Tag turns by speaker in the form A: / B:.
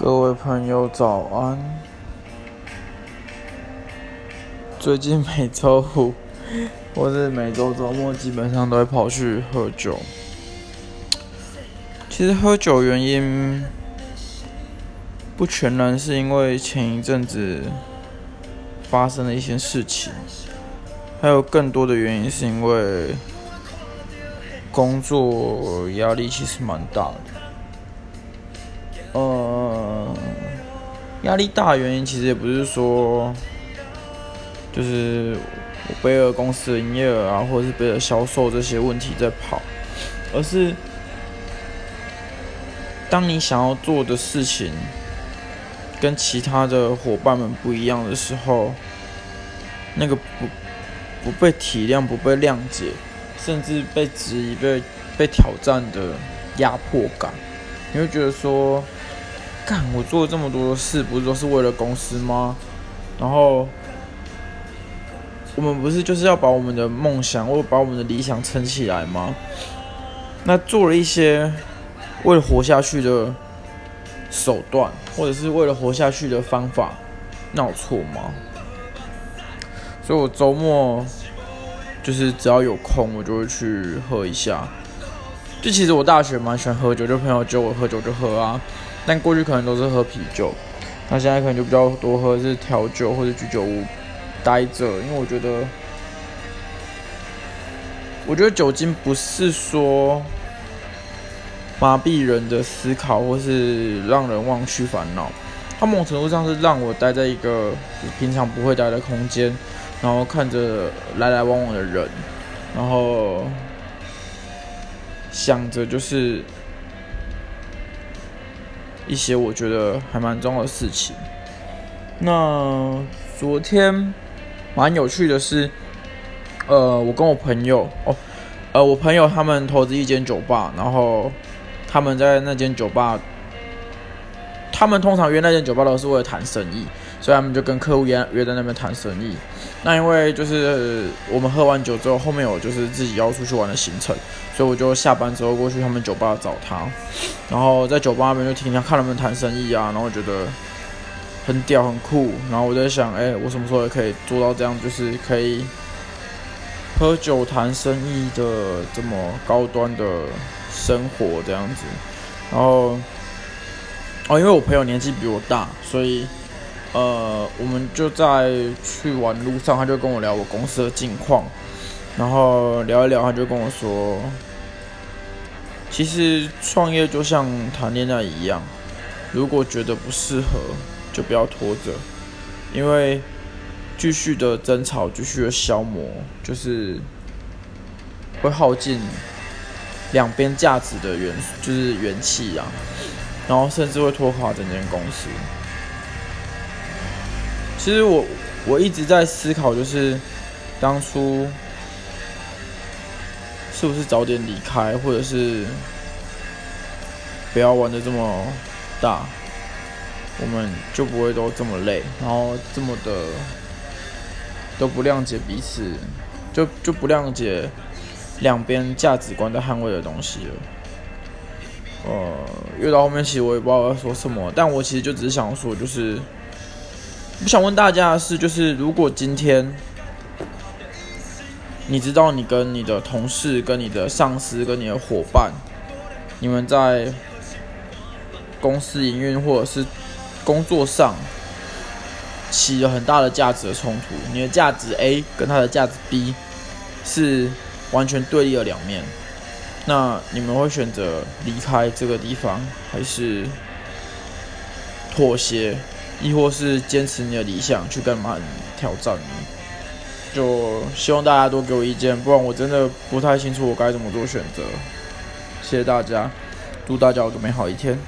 A: 各位朋友早安。最近每周五 或是每周周末，基本上都会跑去喝酒。其实喝酒原因不全然是因为前一阵子发生的一些事情，还有更多的原因是因为工作压力其实蛮大的。呃，压力大的原因其实也不是说，就是我背了公司的营业额啊，或者是背了销售这些问题在跑，而是当你想要做的事情跟其他的伙伴们不一样的时候，那个不不被体谅、不被谅解，甚至被质疑、被被挑战的压迫感，你会觉得说。我做了这么多的事，不是都是为了公司吗？然后我们不是就是要把我们的梦想或者把我们的理想撑起来吗？那做了一些为了活下去的手段，或者是为了活下去的方法，那有错吗？所以我周末就是只要有空，我就会去喝一下。就其实我大学蛮喜欢喝酒，就朋友叫我喝酒就喝啊。但过去可能都是喝啤酒，那现在可能就比较多喝是调酒或者居酒屋待着，因为我觉得，我觉得酒精不是说麻痹人的思考或是让人忘去烦恼，它某种程度上是让我待在一个平常不会待的空间，然后看着来来往往的人，然后想着就是。一些我觉得还蛮重要的事情。那昨天蛮有趣的是，呃，我跟我朋友哦，呃，我朋友他们投资一间酒吧，然后他们在那间酒吧，他们通常约那间酒吧都是为了谈生意。所以他们就跟客户约约在那边谈生意。那因为就是我们喝完酒之后，后面有就是自己要出去玩的行程，所以我就下班之后过去他们酒吧找他。然后在酒吧那边就听他看他们谈生意啊，然后觉得很屌很酷。然后我在想，哎，我什么时候也可以做到这样，就是可以喝酒谈生意的这么高端的生活这样子。然后哦，因为我朋友年纪比我大，所以。呃，我们就在去玩路上，他就跟我聊我公司的近况，然后聊一聊，他就跟我说，其实创业就像谈恋爱一样，如果觉得不适合，就不要拖着，因为继续的争吵，继续的消磨，就是会耗尽两边价值的元，就是元气啊，然后甚至会拖垮整间公司。其实我我一直在思考，就是当初是不是早点离开，或者是不要玩的这么大，我们就不会都这么累，然后这么的都不谅解彼此，就就不谅解两边价值观的捍卫的东西了。呃，越到后面其实我也不知道要说什么，但我其实就只是想说，就是。我想问大家的是，就是如果今天你知道你跟你的同事、跟你的上司、跟你的伙伴，你们在公司营运或者是工作上起了很大的价值的冲突，你的价值 A 跟他的价值 B 是完全对立的两面，那你们会选择离开这个地方，还是妥协？亦或是坚持你的理想去干嘛挑战？就希望大家多给我意见，不然我真的不太清楚我该怎么做选择。谢谢大家，祝大家有个美好一天。